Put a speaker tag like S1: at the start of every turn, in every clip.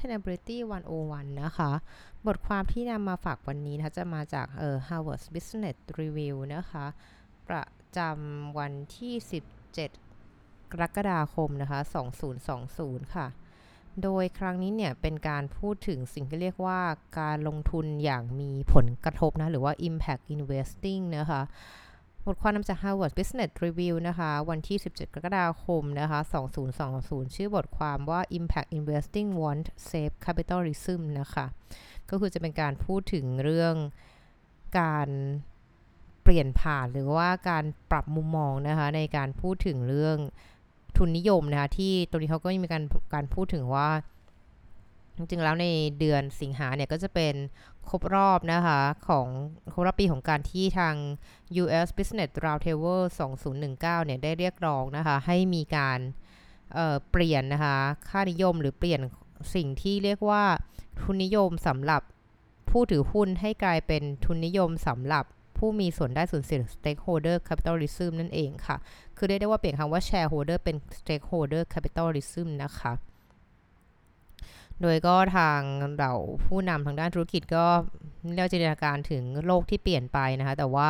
S1: Sustainability 101 นะคะ บทความที่นำมาฝากวันนี้นะคะจะมาจากเอ่อ Harvard Business Review นะคะ ประจำวันที่ 17 กรกฎาคมนะคะ 2020 ค่ะ โดยครั้งนี้เนี่ยเป็นการพูดถึงสิ่งที่เรียกว่าการลงทุนอย่างมีผลกระทบนะ หรือว่า impact investing นะคะ บทความนำจาก Harvard Business Review นะคะ วันที่ 17 กรกฎาคมนะคะ 2020 ชื่อบทความว่า Impact Investing Want Safe Capitalism นะคะ ก็คือจะเป็นการพูดถึงเรื่องการเปลี่ยนผ่านหรือว่าการปรับมุมมองนะคะ ในการพูดถึงเรื่องทุนนิยมนะคะ ที่ตรงนี้เขาก็มีการการพูดถึงว่า จริงๆแล้วในเดือนสิงหาเนี่ยก็จะเป็นครบรอบนะคะของครบรอบปีของการที่ทาง US Business Roundtable 2019 เนี่ยได้เรียกร้องนะคะให้มีการเเปลี่ยนนะคะค่านิยมหรือเปลี่ยนสิ่งที่เรียกว่าทุนนิยมสำหรับผู้ถือหุ้นให้กลายเป็นทุนนิยมสำหรับผู้มีส่วนได้ส่วนเสีย stakeholder capitalism นั่นเองค่ะ คือได้ได้ว่าเปลี่ยนคำว่า shareholder เป็น stakeholder capitalism นะคะ โดยก็ทางเราผู้นำทางด้านธุรกิจก็เรียกจินตนาการถึงโลกที่เปลี่ยนไปนะคะ แต่ว่า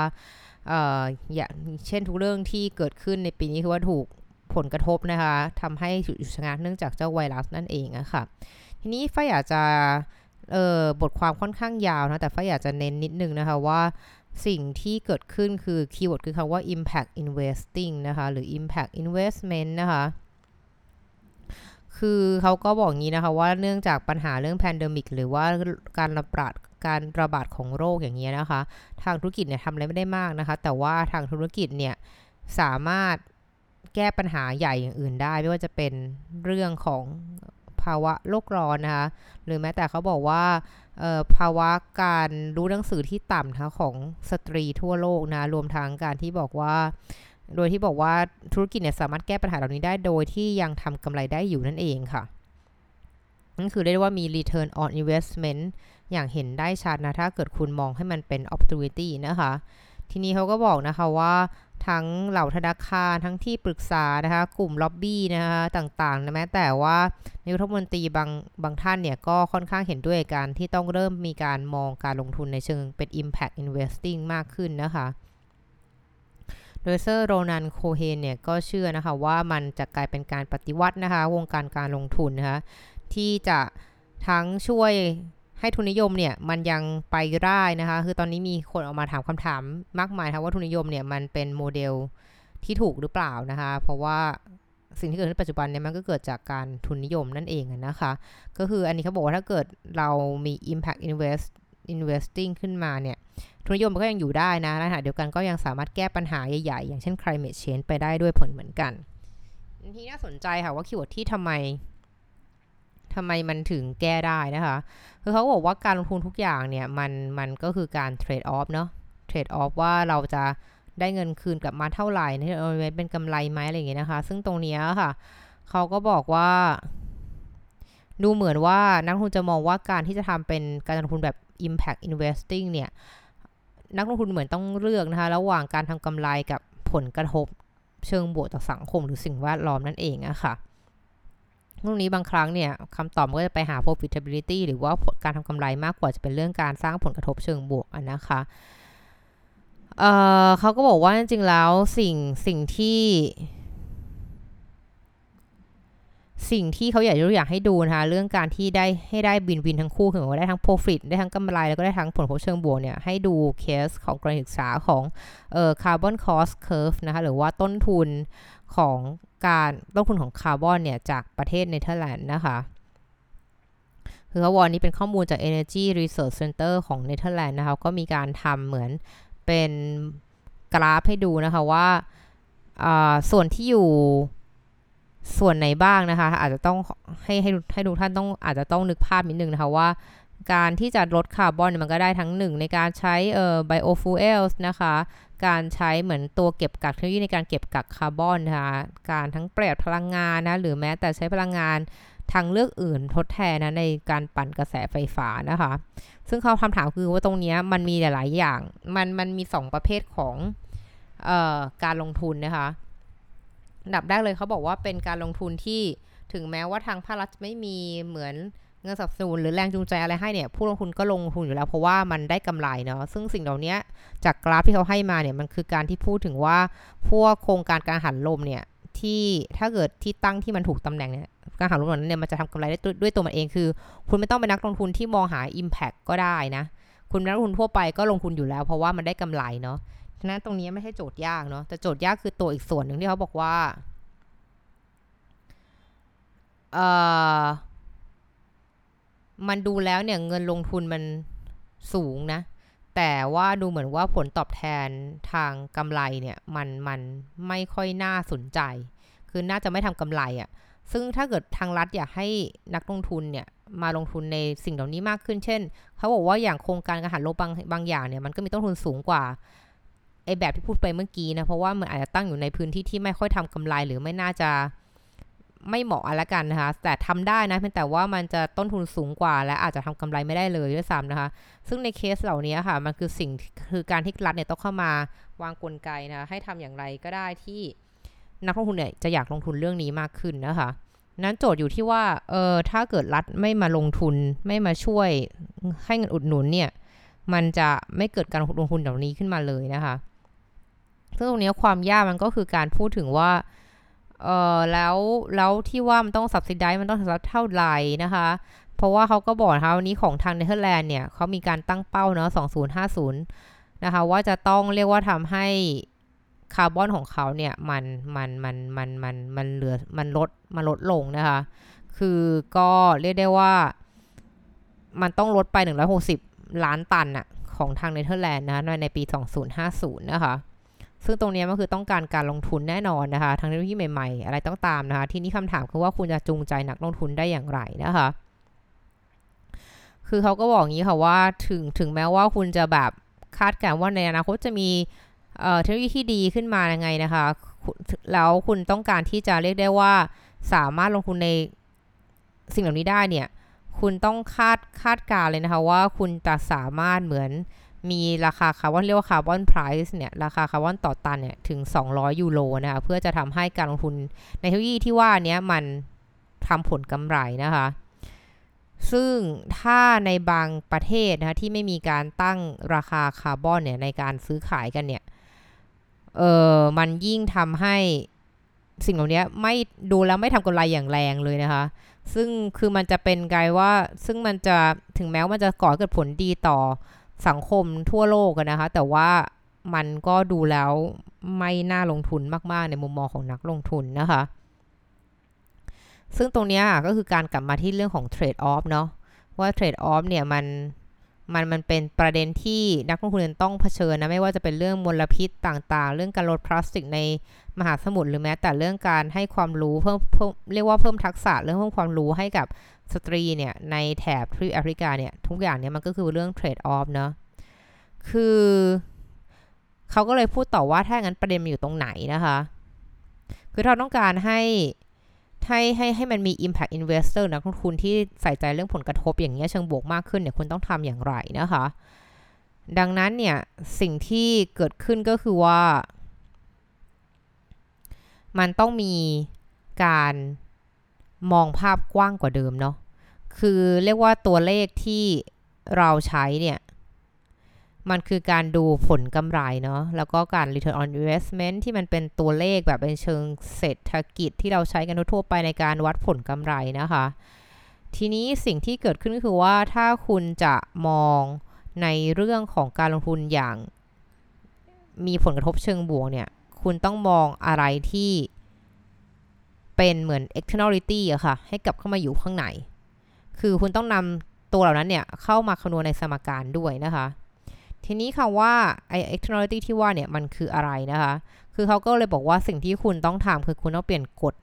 S1: อย่างเช่นทุกเรื่องที่เกิดขึ้นในปีนี้คือว่าถูกผลกระทบนะคะทำให้หยุดชะงักเนื่องจากเจ้าไวรัสนั่นเองอะค่ะ ทีนี้ฝ้ายอยากจะบทความค่อนข้างยาวนะ แต่ฝ้ายอยากจะเน้นนิดนึงนะคะว่าสิ่งที่เกิดขึ้นคือ keyword คือคำว่า impact investing นะคะ หรือ impact investment นะคะ คือเขาก็บอกงี้นะคะว่าเนื่องจากปัญหาเรื่อง pandemic หรือว่าการระบาดการระบาดของโรคอย่างเงี้ยนะคะ ทางธุรกิจเนี่ยทำอะไรไม่ได้มากนะคะ แต่ว่าทางธุรกิจเนี่ยสามารถแก้ปัญหาใหญ่อย่างอื่นได้ ไม่ว่าจะเป็นเรื่องของภาวะโลกร้อนนะคะ หรือแม้แต่เขาบอกว่าภาวะการรู้หนังสือที่ต่ำนะของสตรีทั่วโลกนะ รวมทั้งการที่บอกว่า โดยที่บอกว่าธุรกิจเนี่ยสามารถแก้ปัญหาเหล่านี้ได้โดยที่ยังทำกำไรได้อยู่นั่นเองค่ะนั่นคือเรียกว่ามี return on investment อย่างเห็นได้ชัดนะ ถ้าเกิดคุณมองให้มันเป็น opportunity นะคะ ทีนี้เขาก็บอกนะคะว่าทั้งเหล่าธนาคารทั้งที่ปรึกษานะคะ กลุ่มล็อบบี้นะคะต่างๆนะแม้แต่ว่านายกรัฐมนตรีบางบางท่านเนี่ย ก็ค่อนข้างเห็นด้วยการที่ต้องเริ่มมีการมองการลงทุนในเชิงเป็น impact investing มากขึ้นนะคะ โดยเซอร์โรนันโคเฮนเนี่ยก็เชื่อนะคะว่ามันจะกลายเป็นการปฏิวัตินะคะ วงการการลงทุนนะคะที่จะทั้งช่วยให้ทุนนิยมเนี่ยมันยังไปได้นะคะ คือตอนนี้มีคนออกมาถามคำถามมากมายค่ะว่าทุนนิยมเนี่ยมันเป็นโมเดลที่ถูกหรือเปล่านะคะ เพราะว่าสิ่งที่เกิดขึ้นปัจจุบันเนี่ยมันก็เกิดจากการทุนนิยมนั่นเองนะคะ ก็คืออันนี้เขาบอกว่าถ้าเกิดเรามี impact invest investing ขึ้นมาเนี่ยทุนนิยมมันก็ยังอยู่ได้นะและขณะเดียวกันก็ยังสามารถแก้ปัญหาใหญ่ๆ อย่างเช่น climate change ไปได้ด้วยผลเหมือนกันที่น่าสนใจค่ะว่า keyword ที่ทำไมทำไมมันถึงแก้ได้นะคะ คือเขาบอกว่าการลงทุนทุกอย่างเนี่ย มันมันก็คือการ trade-off เนาะ trade-off ว่าเราจะได้เงินคืนกลับมาเท่าไหร่นี่เอเป็นกำไรไหมอะไรอย่างเงี้ยนะคะ ซึ่งตรงนี้ค่ะเขาก็บอกว่า ดูเหมือนว่านักลงทุนจะมองว่าการที่จะทำเป็นการลงทุนแบบ impact investing เนี่ยนักลงทุนเหมือนต้องเลือกนะคะ ระหว่างการทำกำไรกับผลกระทบเชิงบวกต่อสังคมหรือสิ่งแวดล้อมนั่นเองอะค่ะตรงนี้บางครั้งเนี่ยคำตอบก็จะไปหา profitability หรือว่าการทำกำไรมากกว่าจะเป็นเรื่องการสร้างผลกระทบเชิงบวกนะคะเเขาก็บอกว่าจริงๆแล้วสิ่งสิ่งที่ สิ่งที่เขาอยากจะอยากให้ดูนะคะเรื่องการที่ได้ให้ได้บินวินทั้งคู่คือว่าได้ทั้ง profit ได้ทั้งกำไร แล้วก็ได้ทั้งผลกระทบเชิงบวกเนี่ยให้ดูเคสของกรณีศึกษาของเอ่อ carbon cost curve นะคะหรือว่าต้นทุนของการต้นทุนของคาร์บอนเนี่ยจากประเทศเนเธอร์แลนด์นะคะคือเขาบอกนี่เป็นข้อมูลจาก Energy Research Center ของเนเธอร์แลนด์นะคะก็มีการทำเหมือนเป็นกราฟให้ดูนะคะว่าส่วนที่อยู่ ส่วนไหนบ้างนะคะ อาจจะต้องให้ให้ให้ดูท่านต้องอาจจะต้องนึกภาพนิดนึงนะคะว่า การที่จะลดคาร์บอนมันก็ได้ทั้งหนึ่งในการใช้เอ่อไบโอฟูเอลส์นะคะ การใช้เหมือนตัวเก็บกักเทคโนโลยีในการเก็บกักคาร์บอนนะคะการทั้งเปลี่ยนพลังงานนะหรือแม้แต่ใช้พลังงานทางเลือกอื่นทดแทนนะในการปั่นกระแสไฟฟ้านะคะ ซึ่งเขาคำถามคือว่าตรงนี้มันมีหลาย ๆ อย่าง มันมันมี 2 ประเภทของออการลงทุนนะคะ ดับแรกเลยเขาบอกว่าเป็นการลงทุนที่ถึงแม้ว่าทางภาครัฐไม่มีเหมือนเงินสนับสนุนหรือแรงจูงใจอะไรให้เนี่ย ผู้ลงทุนก็ลงทุนอยู่แล้วเพราะว่ามันได้กำไรเนาะซึ่งสิ่งเหล่านี้จากกราฟที่เขาให้มาเนี่ยมันคือการที่พูดถึงว่าพวกโครงการการหันลมเนี่ยที่ถ้าเกิดที่ตั้งที่มันถูกตำแหน่งเนี่ยการหันลมเหล่านั้นเนี่ยมันจะทำกำไรได้ด้วยตัวมันเองคือ คุณไม่ต้องเป็นนักลงทุนที่มองหา Impact ก็ได้นะคุณนักลงทุนทั่วไปก็ลงทุนอยู่แล้ว เพราะว่ามันได้กำไรเนาะ ฉะนั้นตรงนี้ไม่ใช่โจทย์ยากเนาะแต่โจทย์ยากคือตัวอีกส่วนหนึ่งที่เขาบอกว่าเออมันดูแล้วเนี่ยเงินลงทุนมันสูงนะ แต่ว่าดูเหมือนว่าผลตอบแทนทางกำไรเนี่ย มันมันไม่ค่อยน่าสนใจ คือน่าจะไม่ทำกำไรอะ่ะ ซึ่งถ้าเกิดทางรัฐอยากให้นักลงทุนเนี่ยมาลงทุนในสิ่งเหล่านี้มากขึ้น เช่น เขาบอกว่าอย่างโครงการการหันลบางบางอย่างเนี่ยมันก็มีต้นทุนสูงกว่า แบบที่พูดไปเมื่อกี้นะ เพราะว่ามันอาจจะตั้งอยู่ในพื้นที่ที่ไม่ค่อยทำกำไรหรือไม่น่าจะไม่เหมาะอะไรกันนะคะ แต่ทำได้นะเพียงแต่ว่ามันจะต้นทุนสูงกว่า และอาจจะทำกำไรไม่ได้เลยด้วยซ้ำนะคะ ซึ่งในเคสเหล่านี้ค่ะ มันคือสิ่งคือการที่รัฐเนี่ยต้องเข้ามาวางกลไกนะคะให้ทำอย่างไรก็ได้ที่นักลงทุนเนี่ยจะอยากลงทุนเรื่องนี้มากขึ้นนะคะนั้นโจทย์อยู่ที่ว่าเออถ้าเกิดรัฐไม่มาลงทุนไม่มาช่วยให้เงินอุดหนุนเนี่ย มันจะไม่เกิดการลงทุนเหล่านี้ขึ้นมาเลยนะคะ ซึ่งตรงนี้ความยากมันก็คือการพูดถึงว่าเออแล้วแล้วที่ว่ามันต้องสับซิได้มันต้องสับเท่าไหร่นะคะ เพราะว่าเขาก็บอกนะคะวันนี้ของทางเนเธอร์แลนด์เนี่ยเขามีการตั้งเป้าเนาะ2050 นะคะ ว่าจะต้องเรียกว่าทำให้คาร์บอนของเขาเนี่ยมันมันมันมันมันมันเหลือมันลดมันลดลงนะคะ คือก็เรียกได้ว่ามันต้องลดไป 160 ล้านตันอะของทางเนเธอร์แลนด์นะในปี 2050 นะคะ ซึ่งตรงนี้มันคือต้องการการลงทุนแน่นอนนะคะทางเทคโนโลยีใหม่ๆ อะไรต้องตามนะคะ ที่นี้คำถามคือว่าคุณจะจูงใจนักลงทุนได้อย่างไรนะคะ คือเขาก็บอกงี้ค่ะว่าถึงถึงแม้ว่าคุณจะแบบคาดการณ์ว่าในอนาคตจะมีเทคโนโลยีที่ดีขึ้นมายังไงนะคะ แล้วคุณต้องการที่จะเรียกได้ว่าสามารถลงทุนในสิ่งเหล่านี้ได้เนี่ย คุณต้องคาดคาดการณ์เลยนะคะว่าคุณจะสามารถเหมือน มีราคาคาร์บอนเรียกว่า carbon price เนี่ยราคาคาร์บอนต่อตันเนี่ยถึง 200 ยูโรนะคะเพื่อจะทำให้การลงทุนในเทคโนโลยีที่ว่านี้มันทำผลกำไรนะคะ ซึ่งถ้าในบางประเทศนะคะที่ไม่มีการตั้งราคาคาร์บอนเนี่ยในการซื้อขายกันเนี่ยเออมันยิ่งทำให้สิ่งเหล่านี้ไม่ดูแล้วไม่ทำกำไรอย่างแรงเลยนะคะ ซึ่งคือมันจะเป็นกลายว่าซึ่งมันจะถึงแม้ว่ามันจะก่อเกิดผลดีต่อ สังคมทั่วโลกนะคะ แต่ว่ามันก็ดูแล้วไม่น่าลงทุนมาก ๆ ในมุมมองของนักลงทุนนะคะ ซึ่งตรงนี้ก็คือการกลับมาที่เรื่องของเทรดออฟเนาะว่าเทรดออฟเนี่ยมันมันมันเป็นประเด็นที่นักลงทุนต้องเผชิญนะ ไม่ว่าจะเป็นเรื่องมลพิษต่างๆ เรื่องการลดพลาสติกในมหาสมุทรหรือแม้แต่เรื่องการให้ความรู้เพิ่มเพิ่มเรียกว่าเพิ่มทักษะเรื่องเพิ่มความรู้ให้กับ สตรีเนี่ยในแถบทวีปแอฟริกาเนี่ยทุกอย่างเนี่ยมันก็คือเรื่องเทรดออฟเนาะคือเขาก็เลยพูดต่อว่าถ้างั้นประเด็นมันอยู่ตรงไหนนะคะ คือเราต้องการให้ให้ให้ให้มันมี impact investor นักลงทุนที่ใส่ใจเรื่องผลกระทบอย่างเงี้ยเชิงบวกมากขึ้นเนี่ยคุณต้องทำอย่างไรนะคะ ดังนั้นเนี่ยสิ่งที่เกิดขึ้นก็คือว่า มันต้องมีการ มองภาพกว้างกว่าเดิมเนาะคือเรียกว่าตัวเลขที่เราใช้เนี่ย มันคือการดูผลกำไรเนาะแล้วก็การ return on investment ที่มันเป็นตัวเลขแบบเป็นเชิงเศรษฐกิจที่เราใช้กันทั่วไปในการวัดผลกำไรนะคะ ทีนี้สิ่งที่เกิดขึ้นก็คือว่าถ้าคุณจะมองในเรื่องของการลงทุนอย่าง มีผลกระทบเชิงบวกเนี่ย คุณต้องมองอะไรที่ เป็นเหมือน externality อะค่ะ ให้กลับเข้ามาอยู่ข้างใน คือคุณต้องนำตัวเหล่านั้นเนี่ย เข้ามาคำนวณในสมการด้วยนะคะ ทีนี้ค่ะว่าไอ externality ที่ว่าเนี่ย มันคืออะไรนะคะ คือเขาก็เลยบอกว่าสิ่งที่คุณต้องทำคือคุณต้องเปลี่ยนกฎ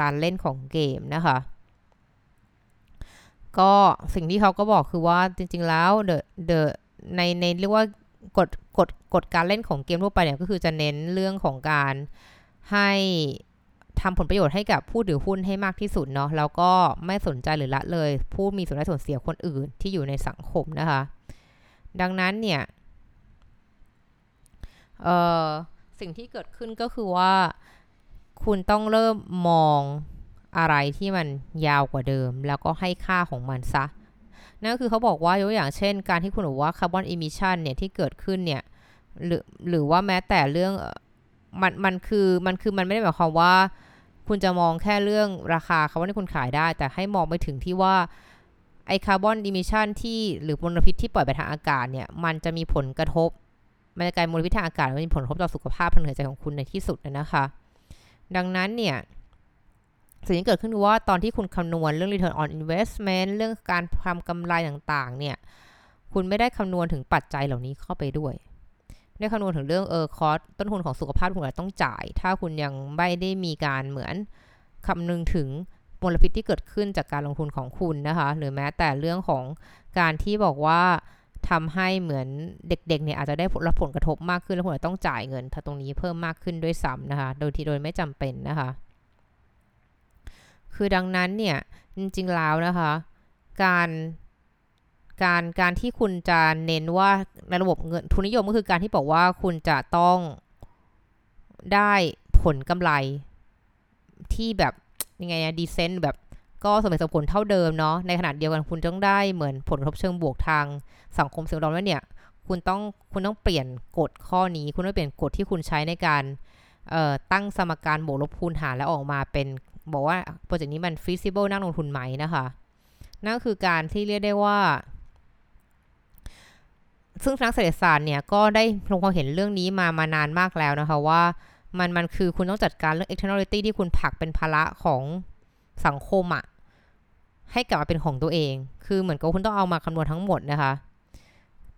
S1: การเล่นของเกมนะคะ ก็สิ่งที่เขาก็บอกคือว่าจริงๆแล้ว the the ในในเรียกว่ากฎกฎกฎการเล่นของเกมทั่วไปเนี่ยก็คือจะเน้นเรื่องของการให้ ทำผลประโยชน์ให้กับผู้ถือหุ้นให้มากที่สุดเนาะแล้วก็ไม่สนใจหรือละเลย ผู้มีส่วนได้ส่วนเสียคนอื่นที่อยู่ในสังคมนะคะ ดังนั้นเนี่ยสิ่งที่เกิดขึ้นก็คือว่า คุณต้องเริ่มมองอะไรที่มันยาวกว่าเดิม แล้วก็ให้ค่าของมันซะนั่นคือเขาบอกว่ายกอย่างเช่น การที่คุณบอกว่า carbon emission เนี่ยที่เกิดขึ้นเนี่ยหรือหรือว่าแม้แต่เรื่องมันมันคือมันคือมันไม่ได้หมายความว่า คุณจะมองแค่เรื่องราคาคาร์บอนที่คุณขายได้ แต่ให้มองไปถึงที่ว่าไอ้ carbon emission ที่หรือมลพิษที่ปล่อยไปทางอากาศเนี่ย มันจะมีผลกระทบ มันจะกลายมลพิษทางอากาศมันมีผลกระทบต่อสุขภาพทางเดินหายใจของคุณในที่สุดนะคะ ดังนั้นเนี่ยสิ่งที่เกิดขึ้นคือว่าตอนที่คุณคำนวณเรื่อง return on investment เรื่องการทำกำไรต่างๆ เนี่ย คุณไม่ได้คำนวณถึงปัจจัยเหล่านี้เข้าไปด้วย ได้คำนวณถึงเรื่องเออคอสต้นทุนของสุขภาพคุณอาจต้องจ่าย ถ้าคุณยังไม่ได้มีการเหมือนคำนึงถึงมลพิษที่เกิดขึ้นจากการลงทุนของคุณนะคะ หรือแม้แต่เรื่องของการที่บอกว่าทำให้เหมือนเด็กๆเนี่ยอาจจะได้รับผลกระทบมากขึ้น แล้วคุณอาจต้องจ่ายเงินตรงนี้เพิ่มมากขึ้นด้วยซ้ำนะคะ โดยที่โดยไม่จำเป็นนะคะ คือดังนั้นเนี่ยจริงๆแล้วนะคะ การ การการที่คุณจะเน้นว่าในระบบเงินทุนนิยมก็คือการที่บอกว่าคุณจะต้องได้ผลกำไรที่แบบยังไงอะดีเซนต์แบบก็สมเหตุสมผลเท่าเดิมเนาะในขณะเดียวกันคุณต้องได้เหมือนผลกระทบเชิงบวกทางสังคมสิ่งแวดล้อมแล้วเนี่ย คุณต้องคุณต้องเปลี่ยนกฎข้อนี้ คุณต้องเปลี่ยนกฎที่คุณใช้ในการตั้งสมการบวกลบคูณหารแล้วออกมาเป็นบอกว่าโปรเจกต์นี้มัน feasible น่าลงทุนไหมนะคะ นั่นคือการที่เรียกได้ว่า ซึ่งนักเศรษฐศาสตร์เนี่ยก็ได้ลงความเห็นเรื่องนี้มามานานมากแล้วนะคะว่ามันมันคือคุณต้องจัดการเรื่อง externality ที่คุณผักเป็นภาระของสังคมอะให้กลับมาเป็นของตัวเอง คือเหมือนกับคุณต้องเอามาคำนวณทั้งหมดนะคะ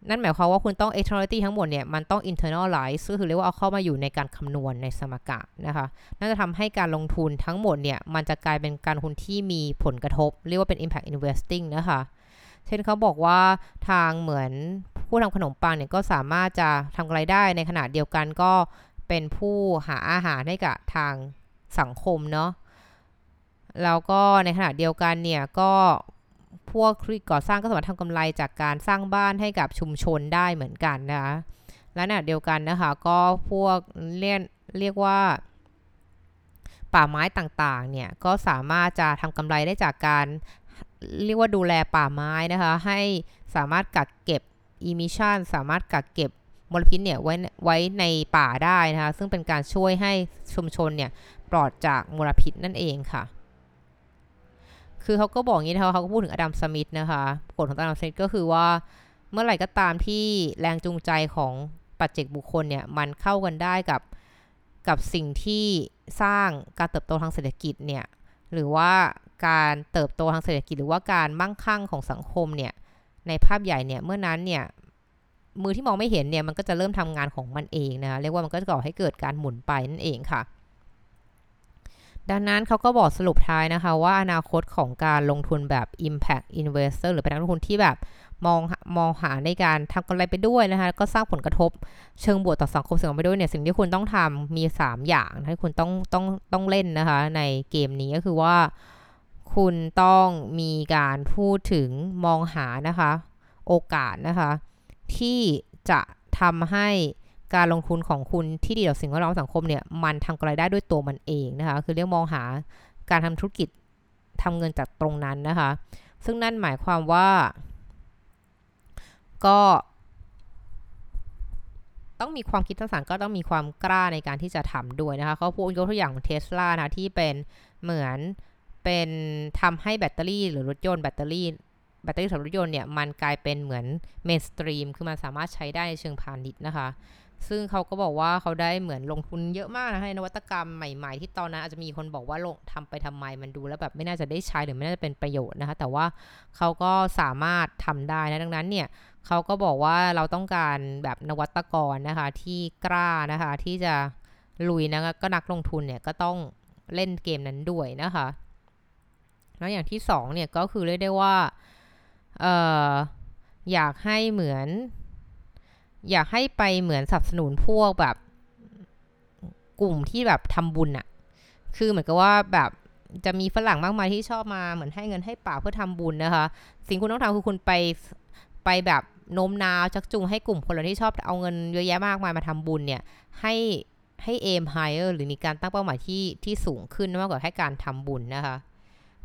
S1: นั่นหมายความว่าคุณต้อง externality ทั้งหมดเนี่ยมันต้อง internalize ก็คือเรียกว่าเอาเข้ามาอยู่ในการคำนวณในสมการนะคะน่าจะทำให้การลงทุนทั้งหมดเนี่ยมันจะกลายเป็นการลงทุนที่มีผลกระทบ เรียกว่าเป็น impact investing นะคะ เช่นเขาบอกว่าทางเหมือน ผู้ทำขนมปังเนี่ยก็สามารถจะทำอะไรได้ในขณะเดียวกันก็เป็นผู้หาอาหารให้กับทางสังคมเนาะแล้วก็ในขณะเดียวกันเนี่ยก็พวกคริก่อสร้างก็สามารถทำกำไรจากการสร้างบ้านให้กับชุมชนได้เหมือนกันนะคะและขณะเดียวกันนะคะก็พวกเรียกเรียกว่า ป่าไม้ต่างๆเนี่ยก็สามารถจะทำกำไรได้จากการเรียกว่าดูแลป่าไม้นะคะให้สามารถกักเก็บ emission สามารถกักเก็บมลพิษเนี่ยไว้ไว้ในป่าได้นะคะซึ่งเป็นการช่วยให้ชุมชนเนี่ยปลอดจากมลพิษนั่นเองค่ะ คือเขาก็บอกอย่างนี้นะคะเขาก็พูดถึงอดัมสมิธนะคะกฎของอดัมสมิธก็คือว่าเมื่อไหร่ก็ตามที่แรงจูงใจของปัจเจกบุคคลเนี่ยมันเข้ากันได้กับกับสิ่งที่สร้างการเติบโตทางเศรษฐกิจเนี่ยหรือว่าการเติบโตทางเศรษฐกิจหรือว่าการมั่งคั่งของสังคมเนี่ย ในภาพใหญ่เนี่ยเมื่อนั้นเนี่ยมือที่มองไม่เห็นเนี่ยมันก็จะเริ่มทำงานของมันเองนะคะเรียกว่ามันก็จะก่อให้เกิดการหมุนไปนั่นเองค่ะ ดังนั้นเขาก็บอกสรุปท้ายนะคะว่าอนาคตของการลงทุนแบบ impact investor หรือเป็นนักลงทุนที่แบบมองมองหาในการทำกำไรไปด้วยนะคะก็สร้างผลกระทบเชิงบวกต่อสังคมสังคมไปด้วยเนี่ยสิ่งที่คุณต้องทำมี 3 อย่างที่คุณต้องต้องต้องเล่นนะคะในเกมนี้ก็คือว่า คุณต้องมีการพูดถึงมองหานะคะ โอกาสนะคะ ที่จะทำให้การลงทุนของคุณที่ดีต่อสิ่งแวดล้อมสังคมเนี่ยมันทำกำไรได้ด้วยตัวมันเองนะคะ คือเรียกมองหาการทำธุรกิจทำเงินจากตรงนั้นนะคะ ซึ่งนั่นหมายความว่า ก็ ต้องมีความคิดสร้างสรรค์ก็ต้องมีความกล้าในการที่จะทำด้วยนะคะเขาพูดยกตัวอย่างเทสลานะที่เป็นเหมือน เป็นทำให้แบตเตอรี่หรือรถยนต์แบตเตอรี่แบตเตอรี่สำหรับรถยนต์เนี่ยมันกลายเป็นเหมือน mainstream คือมันสามารถใช้ได้ในเชิงพาณิชย์นะคะ ซึ่งเขาก็บอกว่าเขาได้เหมือนลงทุนเยอะมากนะในนวัตกรรมใหม่ๆ ที่ตอนนั้นอาจจะมีคนบอกว่าลงทำไปทำไมมันดูแล้วแบบไม่น่าจะได้ใช้หรือไม่น่าจะเป็นประโยชน์นะคะ แต่ว่าเขาก็สามารถทำได้นะดังนั้นเนี่ยเขาก็บอกว่าเราต้องการแบบนวัตกรนะคะที่กล้านะคะที่จะลุยนะก็นักลงทุนเนี่ยก็ต้องเล่นเกมนั้นด้วยนะคะ แล้วอย่างที่2เนี่ยก็คือเรียกได้ว่าเอ่ออยากให้เหมือน อยากให้ไปเหมือนสนับสนุนพวกแบบกลุ่มที่แบบทำบุญอะคือเหมือนกับว่าแบบจะมีฝรั่งมากมายที่ชอบมาเหมือนให้เงินให้ป่าเพื่อทำบุญนะคะ สิ่งคุณต้องทำคือคุณไปไปแบบโน้มน้าวชักจูงให้กลุ่มคนที่ชอบเอาเงินเยอะแยะมากมายมาทำบุญเนี่ยให้ให้เอมไฮเออร์หรือมีการตั้งเป้าหมายที่ที่สูงขึ้นมากกว่าแค่การทำบุญนะคะ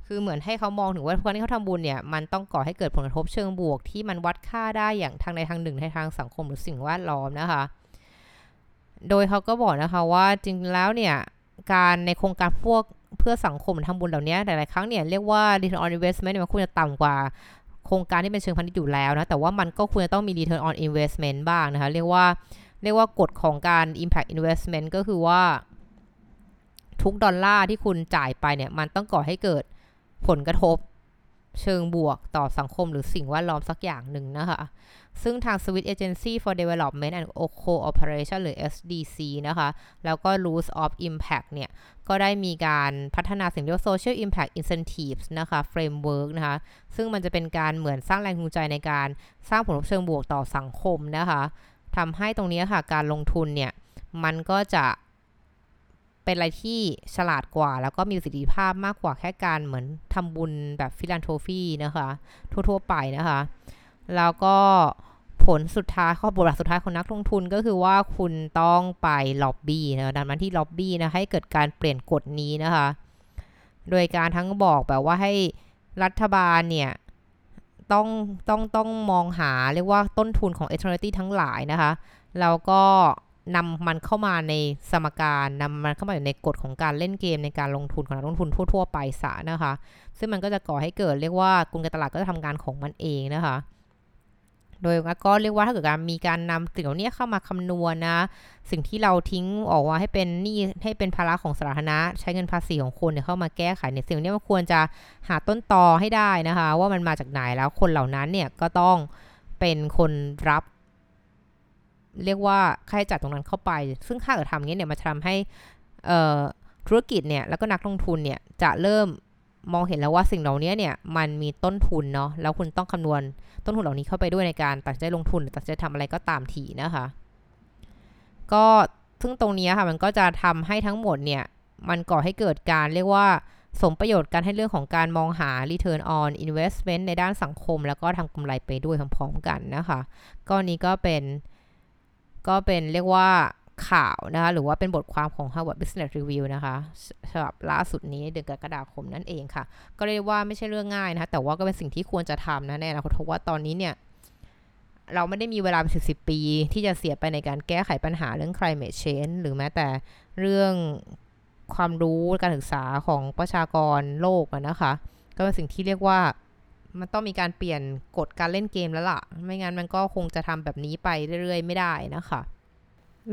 S1: คือเหมือนให้เขามองถึงว่าการที่เขาทำบุญเนี่ยมันต้องก่อให้เกิดผลกระทบเชิงบวก ที่มันวัดค่าได้อย่างทางใดทางหนึ่งในทางสังคมหรือสิ่งแวดล้อมนะคะ โดยเขาก็บอกนะคะว่าจริงแล้วเนี่ยการในโครงการพวกเพื่อสังคมทำบุญเหล่านี้หลายๆครั้งเนี่ยเรียกว่า return on investment มันควรจะต่ำกว่าโครงการที่เป็นเชิงพาณิชย์อยู่แล้วนะ แต่ว่ามันก็ควรจะต้องมี return on investment บ้างนะคะ เรียกว่าเรียกว่ากฎของการ impact investment ก็คือว่า ทุกดอลลาร์ที่คุณจ่ายไปเนี่ย มันต้องก่อให้เกิด ผลกระทบเชิงบวกต่อสังคมหรือสิ่งแวดล้อมสักอย่างหนึ่งนะคะ ซึ่งทาง Swiss Agency for Development and Cooperation หรือ SDC นะคะ แล้วก็ Rules of Impact เนี่ย ก็ได้มีการพัฒนาสิ่งที่เรียกว่า Social Impact Incentives นะคะ Framework นะคะ ซึ่งมันจะเป็นการเหมือนสร้างแรงจูงใจในการสร้างผลลัพธ์เชิงบวกต่อสังคมนะคะทำให้ตรงนี้ค่ะ การลงทุนเนี่ย มันก็จะ เป็นอะไรที่ฉลาดกว่า แล้วก็มีประสิทธิภาพมากกว่าแค่การเหมือนทำบุญแบบฟิลันโทฟีนะคะ ทั่วๆไปนะคะ แล้วก็ผลสุดท้ายข้อบทบาทสุดท้ายของนักลงทุนก็คือว่าคุณต้องไปล็อบบี้นะดังนั้นที่ล็อบบี้นะให้เกิดการเปลี่ยนกฎนี้นะคะ โดยการทั้งบอกแบบว่าให้รัฐบาลเนี่ยต้องต้องต้องมองหาเรียกว่าต้นทุนของ e t e r n i t y ทั้งหลายนะคะ แล้วก็ นำมันเข้ามาในสมการนำมันเข้ามาอยู่ในกฎของการเล่นเกมในการลงทุนของนักลงทุนทั่ว ๆ ไปสะนะคะ ซึ่งมันก็จะก่อให้เกิดเรียกว่ากลไกตลาดก็จะทำงานของมันเองนะคะ โดยก็เรียกว่าถ้าเกิดการมีการนำสิ่งเหล่านี้เข้ามาคำนวณนะ สิ่งที่เราทิ้งออกว่าให้เป็นนี่ให้เป็นภาระของสาธารณะ ใช้เงินภาษีของคนเนี่ยเข้ามาแก้ไขเนี่ยสิ่งนี้มันควรจะหาต้นตอให้ได้นะคะ ว่ามันมาจากไหนแล้วคนเหล่านั้นเนี่ยก็ต้องเป็นคนรับ เรียกว่าค่าใช้จ่ายตรงนั้นเข้าไป ซึ่งค่าเกิดทำอย่างนี้เนี่ยมันทำให้ธุรกิจเนี่ยแล้วก็นักลงทุนเนี่ยจะเริ่มมองเห็นแล้วว่าสิ่งเหล่านี้เนี่ยมันมีต้นทุนเนาะแล้วคุณต้องคำนวณต้นทุนเหล่านี้เข้าไปด้วยในการตัดใจลงทุนตัดใจทำอะไรก็ตามทีนะคะ ก็ซึ่งตรงนี้ค่ะมันก็จะทำให้ทั้งหมดเนี่ยมันก่อให้เกิดการเรียกว่าสมประโยชน์กันให้เรื่องของการมองหา return on investment ในด้านสังคม แล้วก็ทำกำไรไปด้วยพร้อมๆกันนะคะ ก็นี้ก็เป็น ก็เป็นเรียกว่าข่าวนะคะ หรือว่าเป็นบทความของ Harvard Business Review นะคะฉบับล่าสุดนี้เดือนกรกฎาคมนั่นเองค่ะ ก็เรียกว่าไม่ใช่เรื่องง่ายนะคะแต่ว่าก็เป็นสิ่งที่ควรจะทำนะแน่นะเพราะว่าตอนนี้เนี่ยเราไม่ได้มีเวลาเป็นสิบสิบปี ที่จะเสียไปในการแก้ไขปัญหาเรื่อง climate change หรือแม้แต่เรื่องความรู้การศึกษาของประชากรโลกนะคะ ก็เป็นสิ่งที่เรียกว่า มันต้องมีการเปลี่ยนกฎการเล่นเกมแล้วล่ะ ไม่งั้นมันก็คงจะทำแบบนี้ไปเรื่อยๆ ไม่ได้นะคะ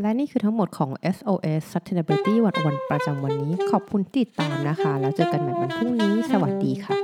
S1: และนี่คือทั้งหมดของ SOS Sustainability วันวันประจำวันนี้ ขอบคุณติดตามนะคะ แล้วเจอกันใหม่วันพรุ่งนี้ สวัสดีค่ะ